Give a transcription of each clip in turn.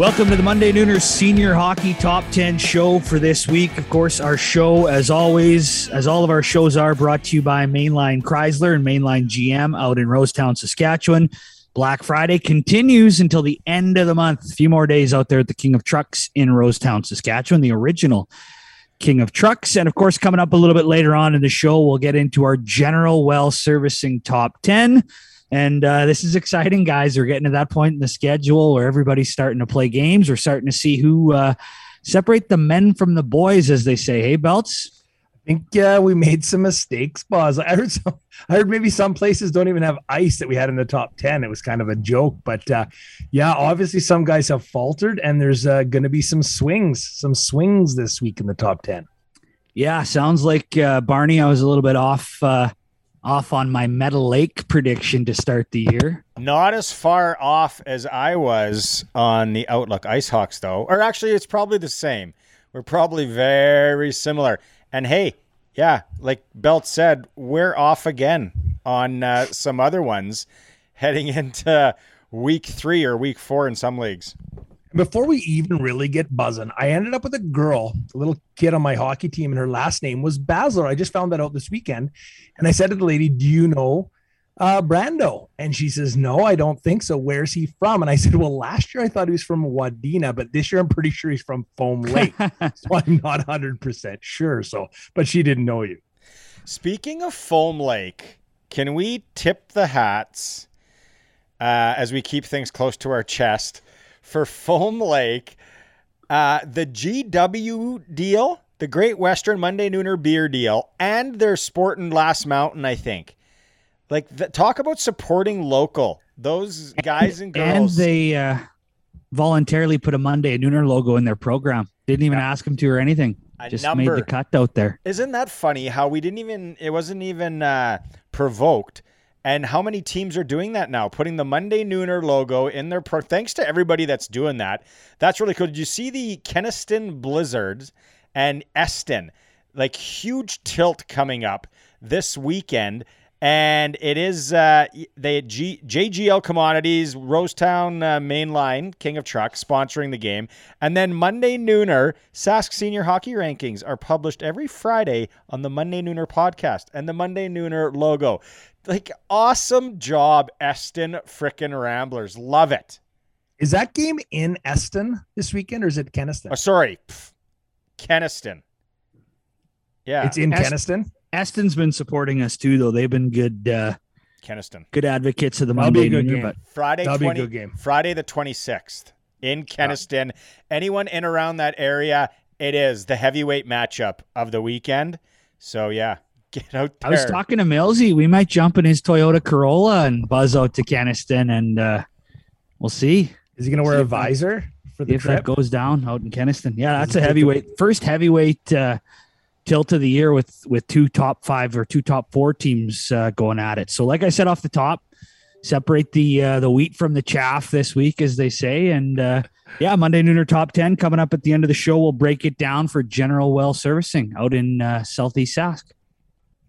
Welcome to the Monday Nooners Senior Hockey Top 10 show for this week. Of course, our show, as always, as all of our shows are, brought to you by Mainline Chrysler and Mainline GM out in Rosetown, Saskatchewan. Black Friday continues until the end of the month. A few more days out there at the King of Trucks in Rosetown, Saskatchewan, the original King of Trucks. And of course, coming up a little bit later on in the show, we'll get into our general well servicing top 10. And uh, this is exciting, guys. We're getting to that point in the schedule where everybody's starting to play games. We're starting to see who uh, separate the men from the boys, as they say. Hey, Belts. I think uh, we made some mistakes, Boz. I heard some. I heard maybe some places don't even have ice that we had in the top ten. It was kind of a joke, but uh, yeah, obviously some guys have faltered, and there's uh, going to be some swings, some swings this week in the top ten. Yeah, sounds like uh, Barney. I was a little bit off uh, off on my Meadow Lake prediction to start the year. Not as far off as I was on the Outlook Icehawks, though. Or actually, it's probably the same. We're probably very similar. And hey, yeah, like Belt said, we're off again on uh, some other ones heading into week three or week four in some leagues. Before we even really get buzzing, I ended up with a girl, a little kid on my hockey team, and her last name was Basler. I just found that out this weekend. And I said to the lady, Do you know uh, Brando? And she says, No, I don't think so. Where's he from? And I said, Well, last year I thought he was from Wadena, but this year I'm pretty sure he's from Foam Lake. so I'm not 100% sure. So, but she didn't know you. Speaking of Foam Lake, can we tip the hats uh, as we keep things close to our chest? For Foam Lake. Uh, the GW deal, the Great Western Monday Nooner beer deal, and their Sport and Last Mountain, I think. Like, the, talk about supporting local. Those guys and, and girls. And they uh, voluntarily put a Monday Nooner logo in their program. Didn't even yeah. ask them to or anything. A Just number. made the cut out there. Isn't that funny how we didn't even, it wasn't even uh, provoked and how many teams are doing that now? Putting the Monday Nooner logo in their pro. Thanks to everybody that's doing that. That's really cool. Did you see the Kenaston Blizzards and Eston? Like huge tilt coming up this weekend. And it is uh, they G, JGL Commodities, Rosetown uh, Mainline, King of Trucks, sponsoring the game. And then Monday Nooner, Sask Senior Hockey Rankings are published every Friday on the Monday Nooner podcast and the Monday Nooner logo. Like awesome job, Eston frickin' Ramblers. Love it. Is that game in Eston this weekend or is it Kenaston? Oh, sorry. Pff, Kenaston. Yeah. It's in Est- Kenaston. Eston's been supporting us too, though. They've been good uh Kenaston. Good advocates of the Monday good game. But Friday That'll 20, be a good game. Friday the 26th in Kenaston. Yeah. Anyone in around that area, it is the heavyweight matchup of the weekend. So yeah, Get out there. I was talking to Millsy. We might jump in his Toyota Corolla and buzz out to Kenaston, and uh, we'll see. Is he going to wear a visor for the if trip? that goes down out in Kenaston? Yeah, that's a heavyweight. First heavyweight uh, tilt of the year with with two top five or two top four teams uh, going at it. So, like I said off the top, separate the uh, the wheat from the chaff this week, as they say, and uh, yeah, Monday Nooner top ten coming up at the end of the show. We'll break it down for General Well Servicing out in uh, Southeast Sask.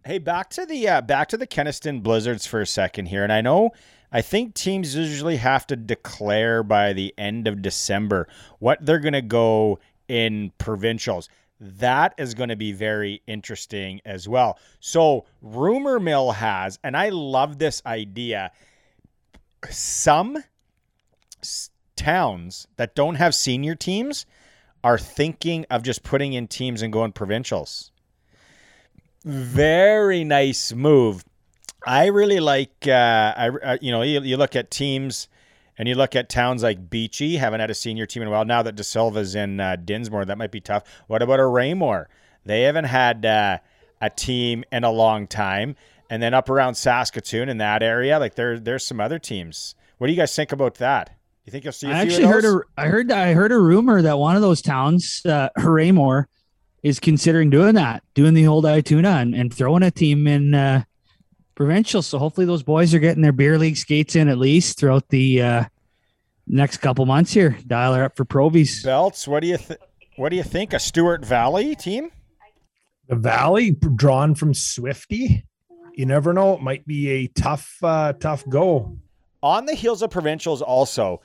Hey, back to the uh, back to the Kenaston Blizzards for a second here, and I know I think teams usually have to declare by the end of December what they're going to go in provincials. That is going to be very interesting as well. So, rumor mill has, and I love this idea. Some towns that don't have senior teams are thinking of just putting in teams and going provincials. Very nice move. I really like. Uh, I uh, you know you, you look at teams. And you look at towns like Beechy, haven't had a senior team in a while. Now that De Silva's in uh, Dinsmore, that might be tough. What about a Raymore? They haven't had uh, a team in a long time. And then up around Saskatoon in that area, like there, there's some other teams. What do you guys think about that? You think you'll see? I actually heard a, I heard, I heard a rumor that one of those towns, uh, Raymore, is considering doing that, doing the old Ituna and, and throwing a team in uh, provincial. So hopefully those boys are getting their beer league skates in at least throughout the uh, next couple months here. Dial her up for Provies. Belts. What do you th- What do you think? A Stewart Valley team? The Valley drawn from Swifty. You never know. It might be a tough, uh, tough go. On the heels of provincials, also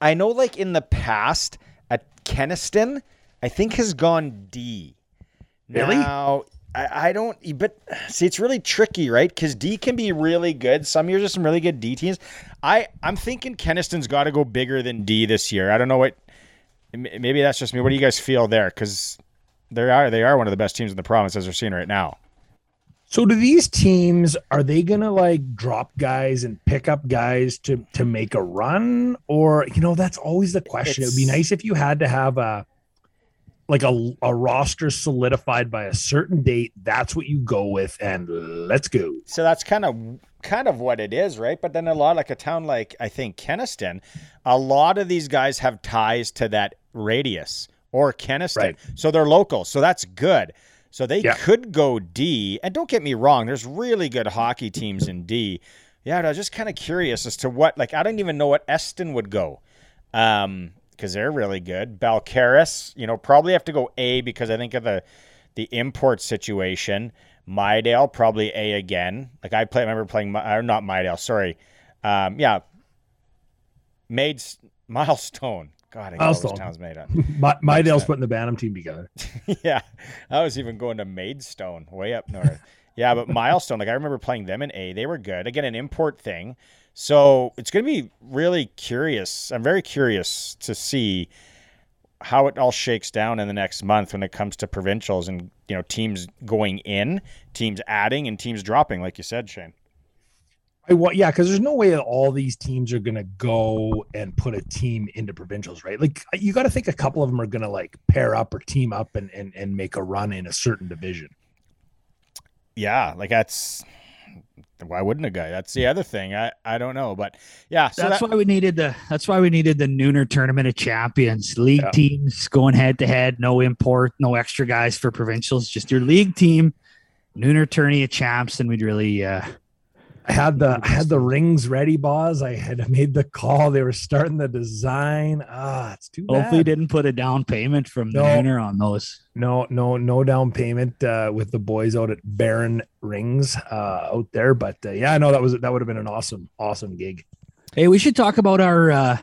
I know, like in the past, at Kenaston, I think has gone D. Really? Now, I, I don't, but see, it's really tricky, right? Because D can be really good. Some years are some really good D teams. I, I'm thinking Kenaston's got to go bigger than D this year. I don't know what, maybe that's just me. What do you guys feel there? Because they are they are one of the best teams in the province as we're seeing right now. So do these teams are they gonna like drop guys and pick up guys to to make a run? Or you know, that's always the question. It's, it would be nice if you had to have a like a, a roster solidified by a certain date. That's what you go with and let's go. So that's kind of kind of what it is, right? But then a lot like a town like I think Kenaston a lot of these guys have ties to that radius or Kenaston Right. So they're local. So that's good. So they yeah. could go D. And don't get me wrong, there's really good hockey teams in D. Yeah, I was just kind of curious as to what, like, I don't even know what Eston would go. Um, because they're really good. Balcarres, you know, probably have to go A because I think of the the import situation. Mydale probably A again. Like I play, I remember playing, or not Mydale, sorry. Um, yeah, made milestone. God, I got towns made up. My, Mydale's putting the Bantam team together. yeah, I was even going to Maidstone, way up north. yeah, but Milestone, like I remember playing them in A. They were good. Again, an import thing. So it's going to be really curious. I'm very curious to see how it all shakes down in the next month when it comes to provincials and you know teams going in, teams adding, and teams dropping, like you said, Shane. I want, yeah, because there's no way that all these teams are gonna go and put a team into provincials, right? Like you got to think a couple of them are gonna like pair up or team up and and and make a run in a certain division. Yeah, like that's why wouldn't a guy? That's the other thing. I, I don't know, but yeah. So that's that, why we needed the that's why we needed the Nooner Tournament of Champions. League yeah. teams going head to head, no import, no extra guys for provincials, just your league team, Nooner Tourney of Champs, and we'd really uh I had the I had the rings ready, boss. I had made the call. They were starting the design. Ah, it's too bad. Hopefully, didn't put a down payment from the no, Nooner on those. No, no, no down payment uh, with the boys out at Baron Rings uh, out there. But uh, yeah, no, that was that would have been an awesome, awesome gig. Hey, we should talk about our uh,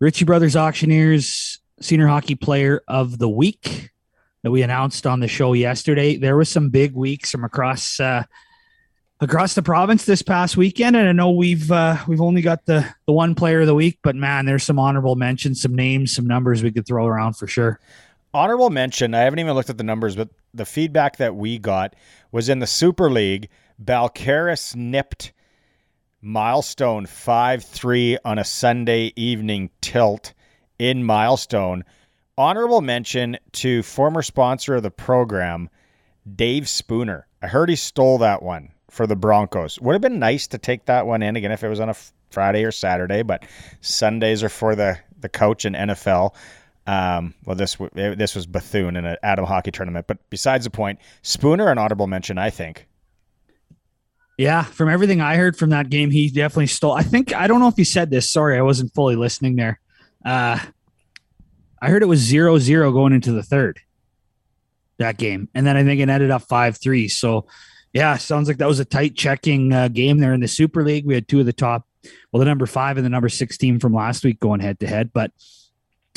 Ritchie Brothers Auctioneers Senior Hockey Player of the Week that we announced on the show yesterday. There was some big weeks from across uh, across the province this past weekend. And I know we've uh, we've only got the the one player of the week, but man, there's some honorable mentions, some names, some numbers we could throw around for sure. Honorable mention. I haven't even looked at the numbers, but the feedback that we got was in the Super League. Balcarres nipped Milestone five three on a Sunday evening tilt in Milestone. Honorable mention to former sponsor of the program, Dave Spooner. I heard he stole that one for the Broncos. Would have been nice to take that one in again if it was on a Friday or Saturday, but Sundays are for the the coach and NFL. Um, well, this this was Bethune in an Atom hockey tournament, but besides the point, Spooner an audible mention, I think. Yeah, from everything I heard from that game, he definitely stole. I think I don't know if he said this. Sorry, I wasn't fully listening there. Uh, I heard it was zero zero going into the third that game, and then I think it ended up five three. So yeah, sounds like that was a tight checking uh, game there in the Super League. We had two of the top, well, the number five and the number six team from last week going head to head. But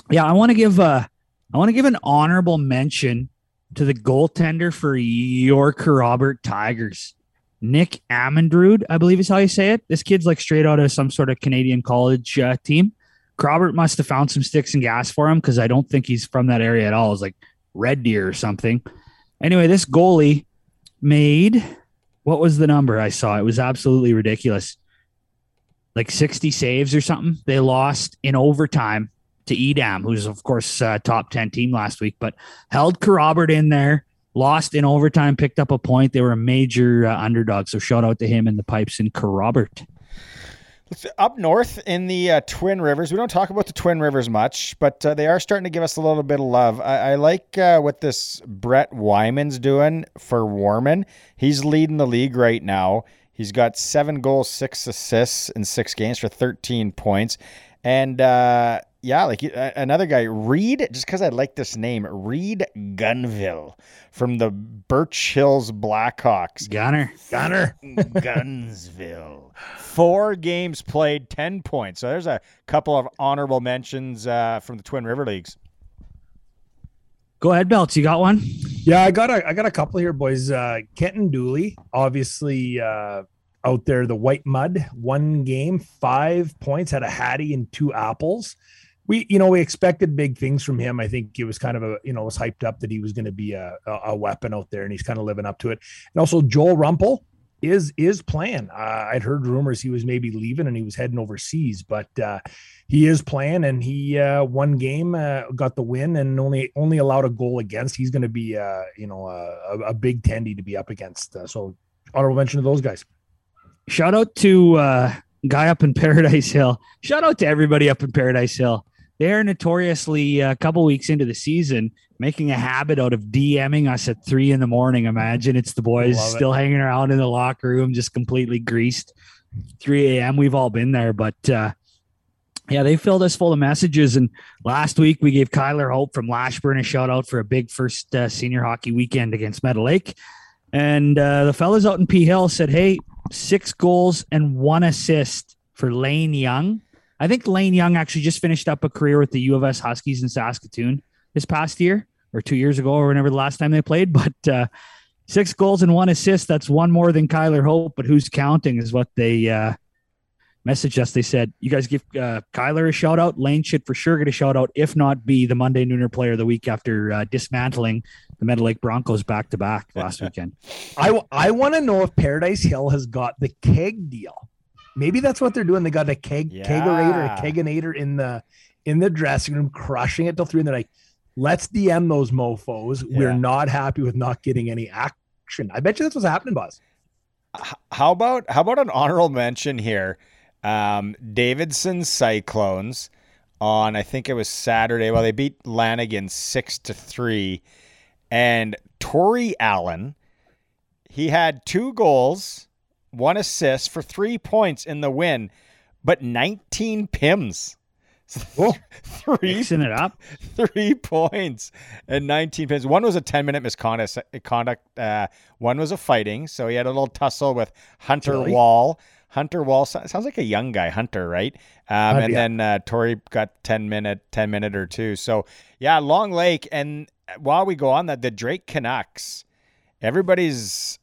yeah, I want to give uh, I want to give an honorable mention to the goaltender for York Robert Tigers, Nick Amendrud, I believe is how you say it. This kid's like straight out of some sort of Canadian college uh, team. Robert must have found some sticks and gas for him because I don't think he's from that area at all. It's like Red Deer or something. Anyway, this goalie made what was the number I saw? It was absolutely ridiculous. Like 60 saves or something. They lost in overtime to Edam, who's of course uh, top 10 team last week, but held Corrobert in there, lost in overtime, picked up a point. They were a major uh, underdog. So shout out to him and the pipes in Corrobert. Up north in the uh, Twin Rivers, we don't talk about the Twin Rivers much, but uh, they are starting to give us a little bit of love. I, I like uh, what this Brett Wyman's doing for Warman. He's leading the league right now. He's got seven goals, six assists in six games for 13 points. And uh, yeah, like uh, another guy, Reed, just because I like this name, Reed Gunville from the Birch Hills Blackhawks. Gunner. Gunner. Gunsville. Four games played, 10 points. So there's a couple of honorable mentions uh, from the Twin River Leagues. Go ahead, Belts. You got one? Yeah, I got a I got a couple here, boys. Uh Kenton Dooley, obviously uh out there, the white mud, one game, five points, had a hattie and two apples. We, you know, we expected big things from him. I think it was kind of a, you know, was hyped up that he was going to be a, a, weapon out there, and he's kind of living up to it. And also Joel Rumpel is is playing. Uh, I'd heard rumors he was maybe leaving and he was heading overseas, but uh, he is playing, and he uh, one game uh, got the win and only only allowed a goal against. He's going to be, uh, you know, a, a big tendy to be up against. Uh, so honorable mention to those guys. Shout out to uh, guy up in Paradise Hill. Shout out to everybody up in Paradise Hill. They're notoriously a couple weeks into the season making a habit out of DMing us at three in the morning. Imagine it's the boys Love it. still hanging around in the locker room, just completely greased. 3 a.m. We've all been there, but uh, yeah, they filled us full of messages. And last week we gave Kyler Hope from Lashburn a shout out for a big first uh, senior hockey weekend against Meadow Lake. And uh, the fellas out in P Hill said, "Hey, six goals and one assist for Lane Young." I think Lane Young actually just finished up a career with the U of S Huskies in Saskatoon this past year or two years ago or whenever the last time they played. But uh, six goals and one assist, that's one more than Kyler Hope, but who's counting is what they uh, messaged us. They said, You guys give uh, Kyler a shout out. Lane should for sure get a shout out, if not be the Monday Nooner player of the week after uh, dismantling the Meadow Lake Broncos back to back last weekend. I I want to know if Paradise Hill has got the keg deal. Maybe that's what they're doing. They got a keg Yeah. kegerator, a keganator in the in the dressing room, crushing it till three. And they're like, "Let's DM those mofo's. We're not happy with not getting any action." I bet you that's what's happening, Buzz. How about how about an honorable mention here? Um, Davidson Cyclones on I think it was Saturday. Well, they beat Lanigan six to three, and Tori Allen. He had two goals, one assist for three points in the win, but 19 pims. Oh. three Mixing it up. three points and 19 pins. One was a 10 minute misconduct. Conduct. Uh, one was a fighting. So he had a little tussle with Hunter Really? Wall. Hunter Wall sounds like a young guy, Hunter, right? Um, and then uh, Tori got 10 minute, 10 minute or two. So yeah, Long Lake. And while we go on that, the Drake Canucks, everybody's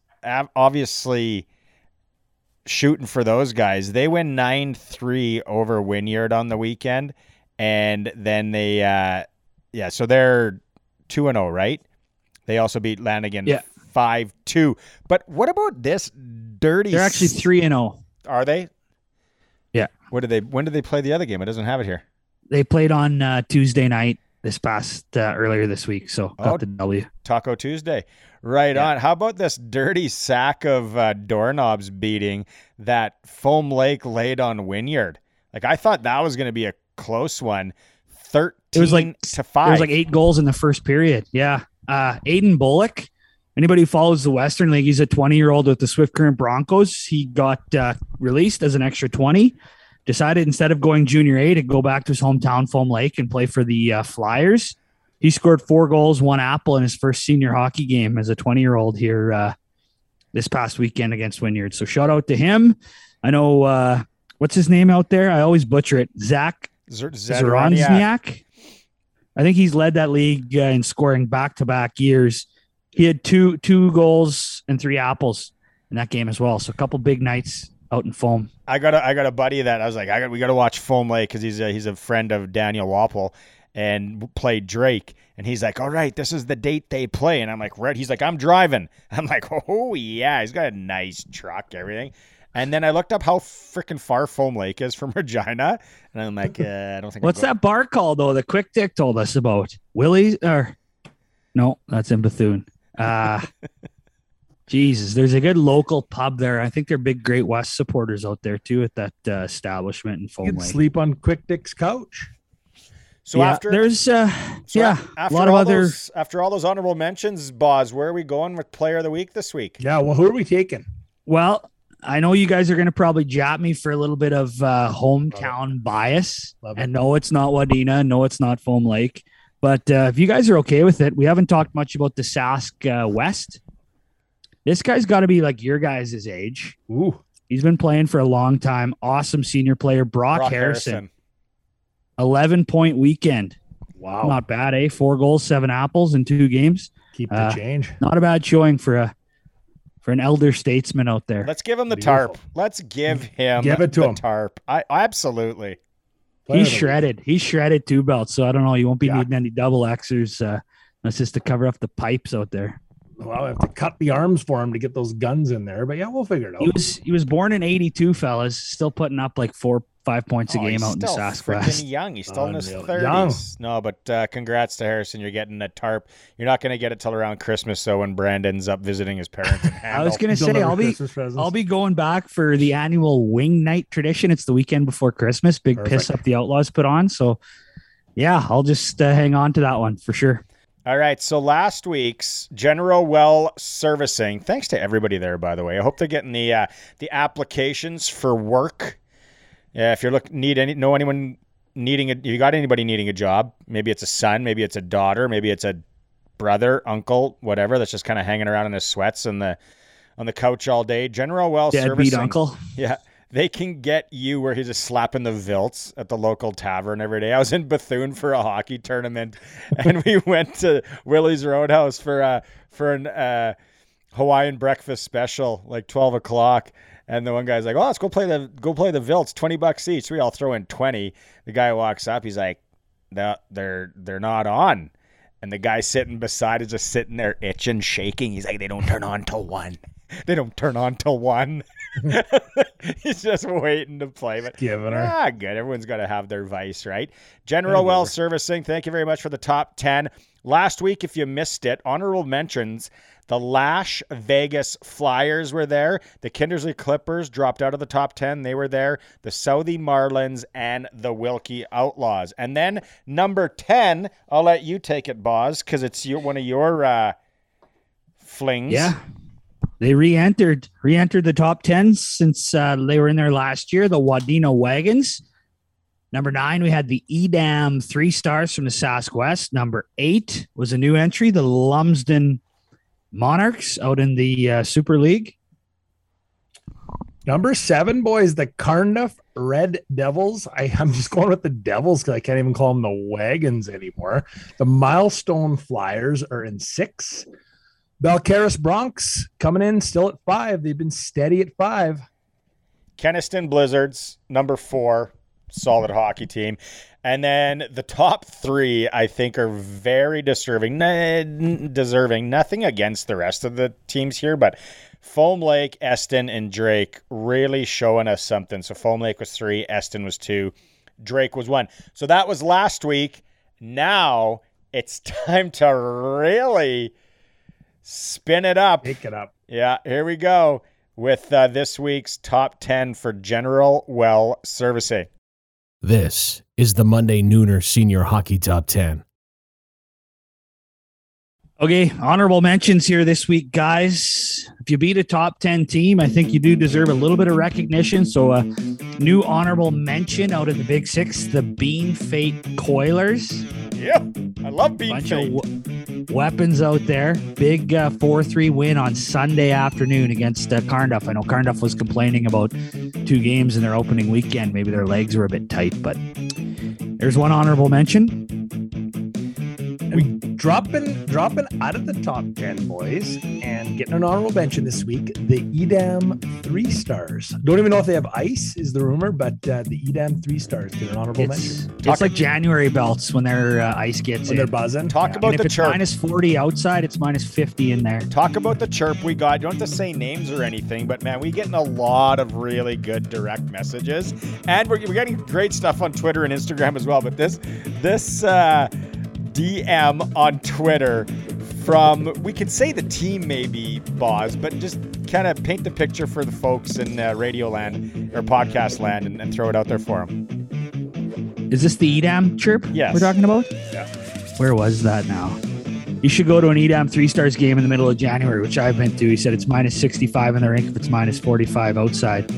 obviously shooting for those guys. They win 9 3 over Wynyard on the weekend. And then they, uh, yeah, so they're 2 and 0, right? They also beat Lanigan Yeah. 5 2. But what about this dirty? They're actually three and oh. zero. Are they? Yeah. What did they, when did they play the other game? It doesn't have it here. They played on uh, Tuesday night this past uh, earlier this week, so got Oh. the W. Taco Tuesday. Right Yeah. on. How about this dirty sack of uh, doorknobs beating that Foam Lake laid on Wynyard? Like I thought that was going to be a close one. Thirteen it was like- to five. It was like eight goals in the first period. Yeah. Uh, Aiden Bulych. Anybody who follows the Western League, he's a 20 year old with the Swift Current Broncos. He got uh, released as an extra 20. Decided instead of going junior A to go back to his hometown, Foam Lake, and play for the uh, Flyers. He scored four goals, one apple in his first senior hockey game as a 20 year old here uh, this past weekend against Wynyard. So shout out to him. I know uh, what's his name out there. I always butcher it. Zach Zedoraniak. I think he's led that league uh, in scoring back to back years. He had two two goals and three apples in that game as well. So a couple big nights out in foam. I got a, I got a buddy that I was like, I got we got to watch Foam Lake because he's a, he's a friend of Daniel Wapple and played Drake. And he's like, all right, this is the date they play. And I'm like, right. He's like, I'm driving. I'm like, oh yeah, he's got a nice truck, everything. And then I looked up how freaking far Foam Lake is from Regina, and I'm like, uh, I don't think. What's that bar called though? The Quick Dick told us about Willie's or no, that's in Bethune. Uh Jesus, there's a good local pub there. I think they're big Great West supporters out there too at that uh, establishment in You Foam can Lake. sleep on Quick Dick's couch. So yeah, after there's uh so yeah after a lot of all other those, after all those honorable mentions, Boz, where are we going with Player of the Week this week? Yeah. Well, who are we taking? Well, I know you guys are going to probably jap me for a little bit of uh, hometown bias. Love it. And no, it's not Wadena. No, it's not Foam Lake. But uh, if you guys are okay with it, we haven't talked much about the Sask uh, West. This guy's got to be like your guys' age. Ooh, He's been playing for a long time. Awesome senior player, Brock, Brock Harrison. Harrison. 11 point weekend. wow. Not bad, eh? Four goals, seven apples in two games. Keep the uh, change. Not a bad showing for a for an elder statesman out there. Let's give him the Beautiful. tarp. Let's give him Give it to the him. tarp. I absolutely. Player He's of the week. shredded. He's shredded two belts. So I don't know. You won't be Yeah. needing any double Xers. Uh, that's just to cover up the pipes out there. Well, I have to cut the arms for him to get those guns in there, but yeah, we'll figure it out. He was he was born in '82, fellas. Still putting up like four five points a Oh, game he's out in the still Sask freaking young. He's still in his thirties. No, but uh, congrats to Harrison. You're getting a tarp. You're not going to get it till around Christmas. So when Brandon's up visiting his parents, I was gonna say I'll be I'll be going back for the annual wing night tradition. It's the weekend before Christmas. Big piss up the Outlaws put on. So yeah, I'll just uh, hang on to that one for sure. All right. So last week's General Well Servicing. Thanks to everybody there, by the way. I hope they're getting the uh, the applications for work. Yeah, if you're look need any know anyone needing a you got anybody needing a job? Maybe it's a son, maybe it's a daughter, maybe it's a brother, uncle, whatever. That's just kind of hanging around in his sweats on the on the couch all day. General Well Deadbeat Servicing. uncle. Yeah. They can get you where he's just slapping the vilts at the local tavern every day. I was in Bethune for a hockey tournament, and we went to Willie's Roadhouse for uh for an uh, Hawaiian breakfast special, like twelve o'clock. And the one guy's like, "Oh, let's go play the go play the vilts, twenty bucks each." We all throw in twenty. The guy walks up, he's like, "They're they're they're not on." And the guy sitting beside is just sitting there itching, shaking. He's like, "They don't turn on till one. They don't turn on till one." He's just waiting to play, but giving her. ah, good. Everyone's got to have their vice, right? General Well Servicing. Thank you very much for the top ten. Last week, if you missed it, honorable mentions. The Lash Vegas Flyers were there. The Kindersley Clippers dropped out of the top 10. They were there. The Southey Marlins and the Wilkie Outlaws. And then number 10, I'll let you take it, Boz, because it's your, one of your uh, flings. Yeah. They re-entered re-entered the top 10 since uh, they were in there last year, the Wadena Wagons. Number nine, we had the Edam three stars from the West. Number eight was a new entry, the Lumsden Monarchs out in the uh, Super League. Number seven, boys, the Carnduff Red Devils. I, I'm just going with the Devils because I can't even call them the Wagons anymore. The Milestone Flyers are in six. Balcarres Bronx coming in still at five. They've been steady at five. Kenaston Blizzards, number four, solid hockey team. And then the top three, I think, are very disturbing, n- deserving. Nothing against the rest of the teams here, but Foam Lake, Eston, and Drake really showing us something. So Foam Lake was three, Eston was two, Drake was one. So that was last week. Now it's time to really spin it up. Pick it up. Yeah, here we go with uh, this week's top 10 for General Well Servicing. This is the Monday Nooner Senior Hockey Top 10. Okay, honorable mentions here this week, guys. If you beat a top 10 team, I think you do deserve a little bit of recognition. So, a new honorable mention out of the Big Six, the Bean Fate Coilers. Yeah, I love being bunch fake. of w- weapons out there. Big uh, 4-3 win on Sunday afternoon against uh, Carnduff. I know Carnduff was complaining about two games in their opening weekend. Maybe their legs were a bit tight, but there's one honorable mention. And dropping dropping out of the top 10 boys and getting an honorable mention this week the edam three stars don't even know if they have ice is the rumor but uh, the edam three stars get an honorable It's, mention it's like January belts when their uh, ice gets when they're buzzing Talk Yeah. about And if the it's chirp. minus 40 outside, it's minus 50 in there. Talk about the chirp we got. You don't have to say names or anything, but man, we getting a lot of really good direct messages, and we're, we're getting great stuff on Twitter and Instagram as well. But this this uh, DM on Twitter from we could say the team maybe Boz, but just kind of paint the picture for the folks in uh, Radio Land or Podcast Land and, and throw it out there for them. Is this the Edam chirp Yes. we're talking about? Yeah. Where was that now? you should go to an Edam three stars game in the middle of January, which I've been to. He said it's minus 65 in the rink if it's minus 45 outside.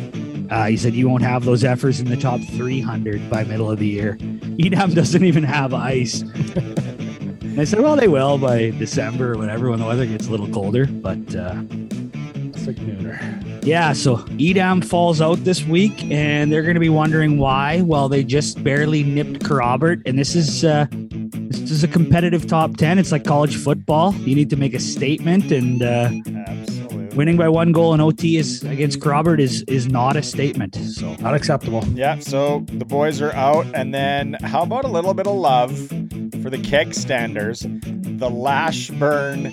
Uh, he said you won't have those efforts in the top 300 by middle of the year. Edam doesn't even have ice. and I said, well, they will by December or whatever when the weather gets a little colder. But uh, It's like nooner. yeah, so Edam falls out this week, and they're going to be wondering why. Well, they just barely nipped Robert, and this is uh, this is a competitive top ten. It's like college football. You need to make a statement, and uh, winning by one goal in OT is against Robert is is not a statement. So Not acceptable. Yeah, so the boys are out. And then how about a little bit of love for the keg standers? The Lashburn,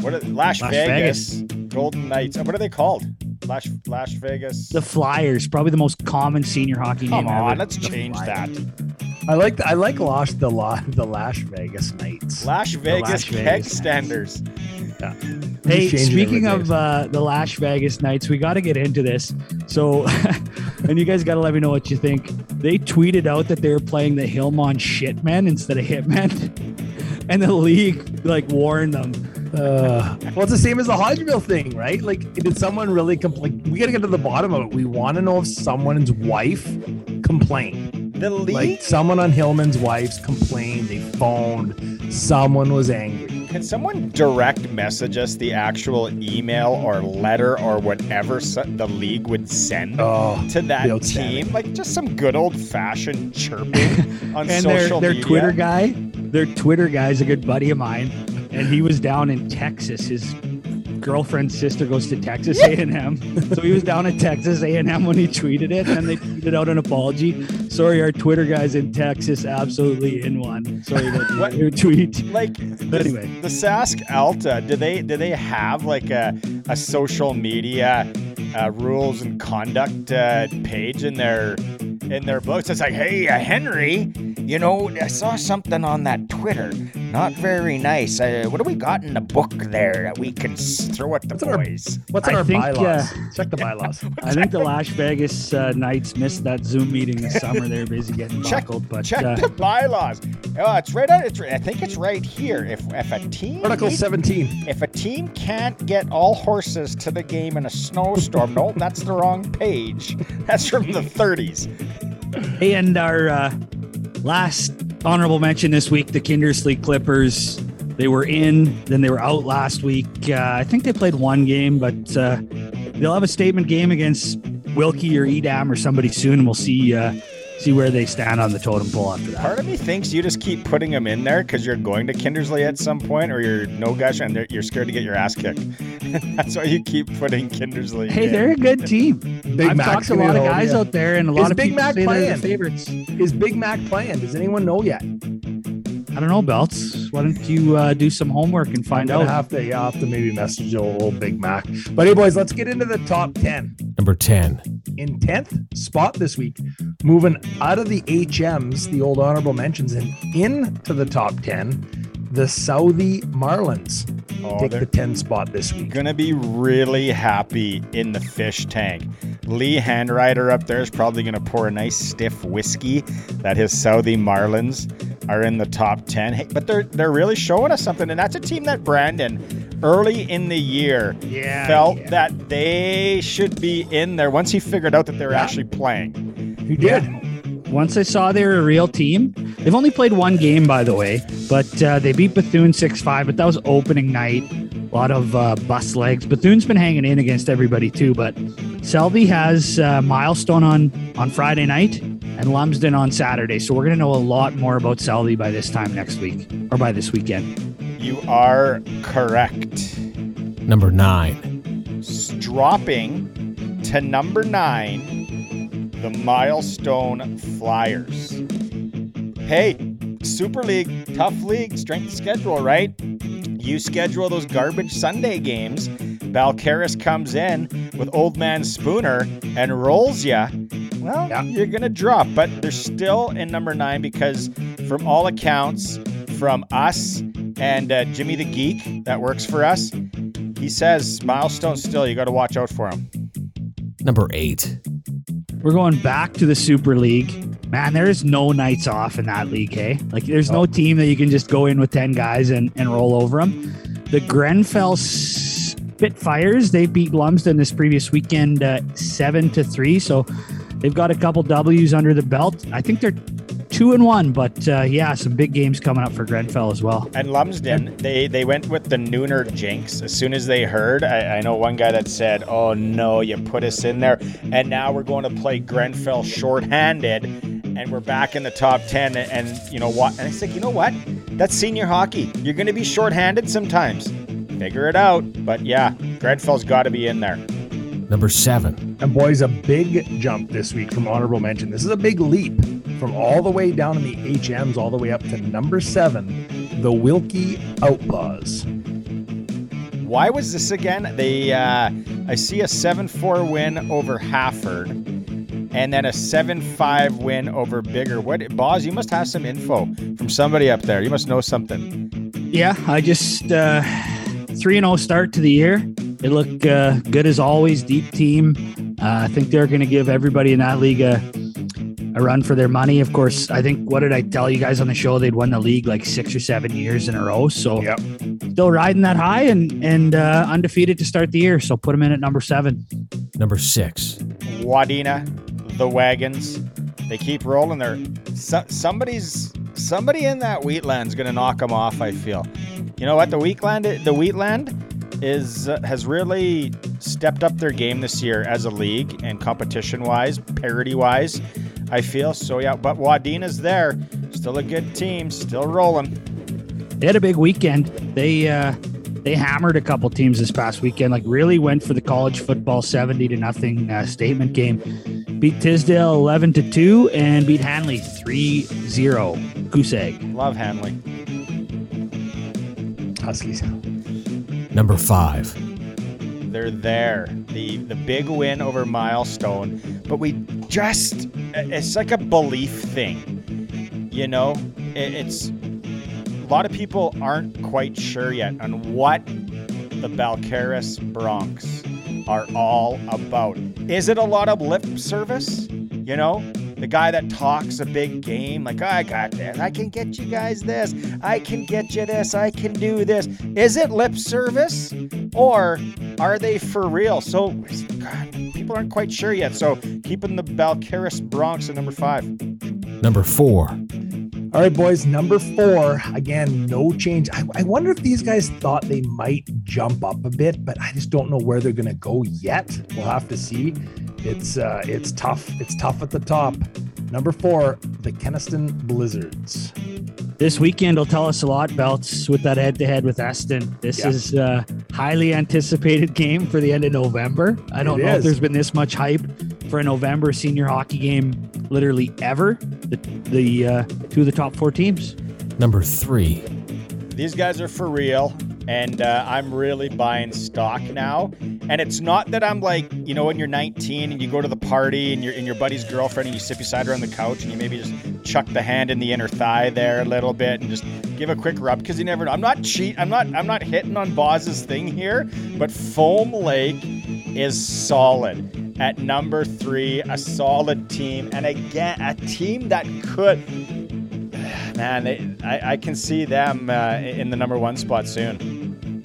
what are Lash, Lash Vegas, Golden Knights. Uh, what are they called? Lash Lash Vegas. the Flyers, probably the most common senior hockey Come name ever. on, let's The change Flyers. that. I like the, I like Lash the La, the Lash Vegas Knights. Lash Vegas Lash keg Vegas. standers. Hey, Just changing it speaking of uh, the Las Vegas Knights, we got to get into this. So, and you guys got to let me know what you think. They tweeted out that they were playing the Hillmond Shitmen instead of Hitmen, and the league like warned them. Uh, well, it's the same as the Hodgeville thing, right? Like, did someone really complain? We got to get to the bottom of it. We want to know if someone's wife complained. The league? Like, someone on Hillman's wife's complained. They phoned. Someone was angry. Can someone direct message us the actual email or letter or whatever so- the league would send Oh, to that team? Like just some good old fashioned chirping on and their social their media. Twitter guy, their Twitter guy is a good buddy of mine, and he was down in Texas. His girlfriend's sister goes to Texas A and M, so he was down at Texas A and M when he tweeted it, and they tweeted out an apology. Sorry, our Twitter guy's in Texas, absolutely in one. Sorry about What? your tweet. like But the, anyway. the Sask Alta, do they do they have like a, a social media uh, rules and conduct uh, page in their in their books? It's like, hey, uh, Henry, you know, I saw something on that Twitter, not very nice. Uh, what do we got in the book there that we can throw at the What's in our- boys? What's in I our think, bylaws? Check the bylaws. I think the Las Vegas uh, Knights missed that Zoom meeting this summer. They're busy getting Check, buckled, but check uh, the bylaws. Oh, it's right out. It's I think it's right here. If if a team Article needs- 17. If a team can't get all horses to the game in a snowstorm, no, that's the wrong page. That's from the 30s. Hey, and our uh, last honorable mention this week, the Kindersley Clippers. They were in, then they were out last week. Uh, I think they played one game, but uh, they'll have a statement game against Wilkie or Edam or somebody soon, and we'll see uh, see where they stand on the totem pole after that. Part of me thinks you just keep putting them in there because you're going to Kindersley at some point, or you're no gosh, and you're scared to get your ass kicked. that's why you keep putting Kindersley. Hey, in. they're a good team. Big I've Mac's talked to a lot of guys yeah. out there, and a Is lot of Big people Mac say they're the playing? favorites. Is Big Mac playing? Does anyone know yet? I don't know, Belts. Why don't you uh, do some homework and find out? I'm out? have to, yeah, I'll have to maybe message old, old Big Mac. But hey, boys, let's get into the top 10. Number 10. In 10th spot this week, moving out of the HMs, the old honorable mentions, and into the top 10, the Southey Marlins Oh, take the 10 spot this week. gonna be really happy in the fish tank. Lee Handwriter up there is probably gonna pour a nice stiff whiskey that his Southey Marlins are in the top ten. Hey, but they're they're really showing us something, and that's a team that Brandon early in the year Yeah, felt yeah. that they should be in there once he figured out that they were Yeah. actually playing. He did? Once I saw they were a real team, they've only played one game, by the way, but uh, they beat Bethune 6 5, but that was opening night. A lot of uh, bus legs. Bethune's been hanging in against everybody, too, but Selby has uh, Milestone on, on Friday night and Lumsden on Saturday. So we're going to know a lot more about Selby by this time next week or by this weekend. You are correct. Number 9. Dropping to number nine, the Milestone Flyers. Hey, Super League, tough league, strength schedule, right? You schedule those garbage Sunday games. Balcarres comes in with Old Man Spooner and rolls ya. Well, Yeah. you're gonna drop, but they're still in number nine because, from all accounts, from us and uh, Jimmy the Geek that works for us, he says milestone still. You got to watch out for him. Number 8. We're going back to the Super League. Man, there's no nights off in that league, hey? Like, there's no team that you can just go in with 10 guys and, and roll over them. The Grenfell Spitfires, they beat Lumsden this previous weekend uh, 7 to 3. So they've got a couple W's under the belt. I think they're two and one, but uh, yeah, some big games coming up for Grenfell as well. And Lumsden, they they went with the Nooner jinx as soon as they heard. I, I know one guy that said, "Oh no, you put us in there," and now we're going to play Grenfell shorthanded, and we're back in the top ten. And, and you know what? And I said, you know what? That's senior hockey. You're going to be shorthanded sometimes. Figure it out. But yeah, Grenfell's got to be in there. Number seven. And boys, a big jump this week from honorable mention. This is a big leap from all the way down in the HMs all the way up to number seven, the Wilkie Outlaws. Why was this again? They, uh, I see a seven-four win over Hafford, and then a seven-five win over Biggar. What, Boz? You must have some info from somebody up there. You must know something. Yeah, I just uh, three and zero start to the year. They look uh, good as always. Deep team. Uh, I think they're going to give everybody in that league a a run for their money. Of course, I think what did I tell you guys on the show? They'd won the league like six or seven years in a row. So Yep. still riding that high and and uh, undefeated to start the year. So put them in at number seven. Number six. Wadena, the wagons, they keep rolling. There, so, somebody's somebody in that wheatland's going to knock them off. I feel. You know what? The wheatland, the wheatland, is uh, has really stepped up their game this year as a league and competition wise, parity wise. I feel so. Yeah, but Wadena's there, still a good team, still rolling. They had a big weekend. They uh, they hammered a couple teams this past weekend. Like really went for the college football seventy to nothing uh, statement game. Beat Tisdale eleven to two and beat Hanley 3-0. Goose egg. Love Hanley. Huskies. Number five. they're there. The the big win over Milestone, but we just it's like a belief thing. You know, It- it's a lot of people aren't quite sure yet on what the Balcarres Bronx are all about. Is it a lot of lip service? You know, the guy that talks a big game, like I got this, I can get you guys this, I can get you this, I can do this. Is it lip service, or are they for real? So, God, people aren't quite sure yet. So, keeping the Balcarres Bronx at number five. Number four. All right, boys, number four. Again, no change. I, I wonder if these guys thought they might jump up a bit, but I just don't know where they're going to go yet. We'll have to see. It's uh, it's tough. It's tough at the top. Number four, the Kenaston Blizzards. This weekend will tell us a lot, Belts, with that head to head with Eston. This Yeah. is a highly anticipated game for the end of November. I don't It know if there's been this much hype for a November senior hockey game literally ever. The, the uh, two of the top four teams. Number three. These guys are for real, and uh, I'm really buying stock now. And it's not that I'm like, you know, when you're 19 and you go to the party and you're in your buddy's girlfriend and you sit beside her on the couch and you maybe just chuck the hand in the inner thigh there a little bit and just give a quick rub because you never know. I'm not cheat. I'm not. I'm not hitting on Boz's thing here, but Foam Lake is solid at number three, a solid team, and again a team that could Man, they, I, I can see them uh, in the number one spot soon.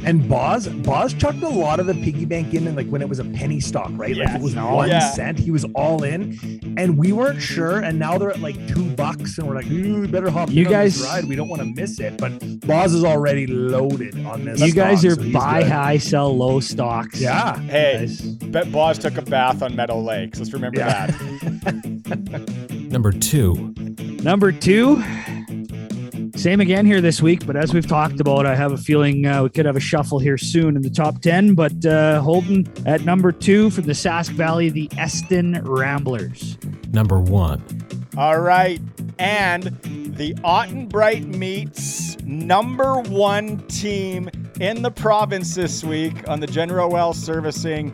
And Boz, Boz chucked a lot of the piggy bank in, and like when it was a penny stock, right? Like it was one yeah. cent. He was all in, and we weren't sure. And now they're at like two bucks, and we're like, "Ooh, we better hop You in on this guys- ride. We don't want to miss it." But Boz is already loaded on this. you guys are so buy good. high, sell low stocks. Yeah. Hey, Guys. bet Boz took a bath on Meadow Lakes. Let's remember Yeah. that. Number two. Number two, same again here this week, but as we've talked about, I have a feeling uh, we could have a shuffle here soon in the top 10. But uh, Holden at number two from the Sask Valley, the Eston Ramblers. Number one. All right. And the Ottenbreit Meats number one team in the province this week on the General Well Servicing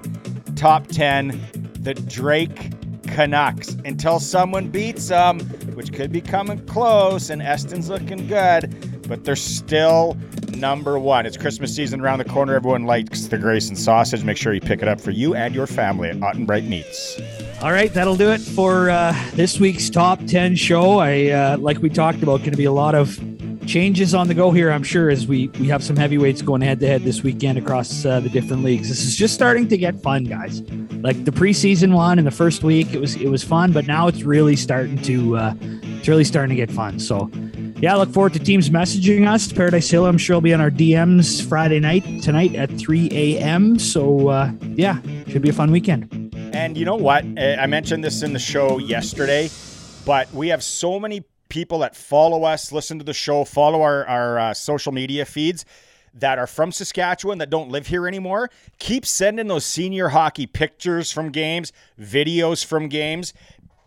top 10, the Drake Canucks. Until someone beats them, which could be coming close, and Eston's looking good, but they're still number one. It's Christmas season around the corner. Everyone likes the Grayson sausage. Make sure you pick it up for you and your family at Ottenbreit Meats. All right, that'll do it for uh, this week's top 10 show. I uh, like we talked about, going to be a lot of changes on the go here, I'm sure, as we, we have some heavyweights going head to head this weekend across uh, the different leagues. This is just starting to get fun, guys. Like the preseason one in the first week, it was it was fun, but now it's really starting to uh, it's really starting to get fun. So yeah, I look forward to teams messaging us. Paradise Hill, I'm sure, will be on our DMs Friday night tonight at 3 a.m. So uh, yeah, should be a fun weekend. And you know what? I mentioned this in the show yesterday, but we have so many people that follow us, listen to the show, follow our, our uh, social media feeds that are from Saskatchewan that don't live here anymore. Keep sending those senior hockey pictures from games, videos from games,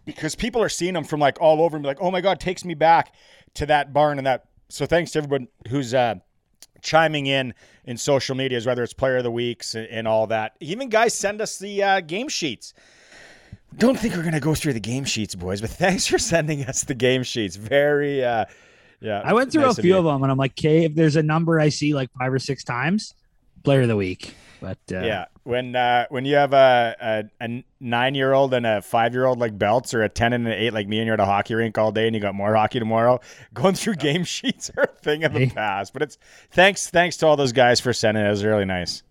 because people are seeing them from like all over and be like, oh my God, takes me back to that barn and that. So thanks to everyone who's uh, chiming in in social medias, whether it's player of the weeks and, and all that. Even guys send us the uh, game sheets. Don't think we're gonna go through the game sheets, boys, but thanks for sending us the game sheets. Very, uh, yeah. I went through nice a few of, of them, and I'm like, okay, if there's a number I see like five or six times, player of the week. But uh, yeah, when uh, when you have a, a, a nine year old and a five year old like belts, or a ten and an eight like me, and you're at a hockey rink all day, and you got more hockey tomorrow, going through game sheets are a thing of the past. But it's thanks thanks to all those guys for sending it. It was really nice.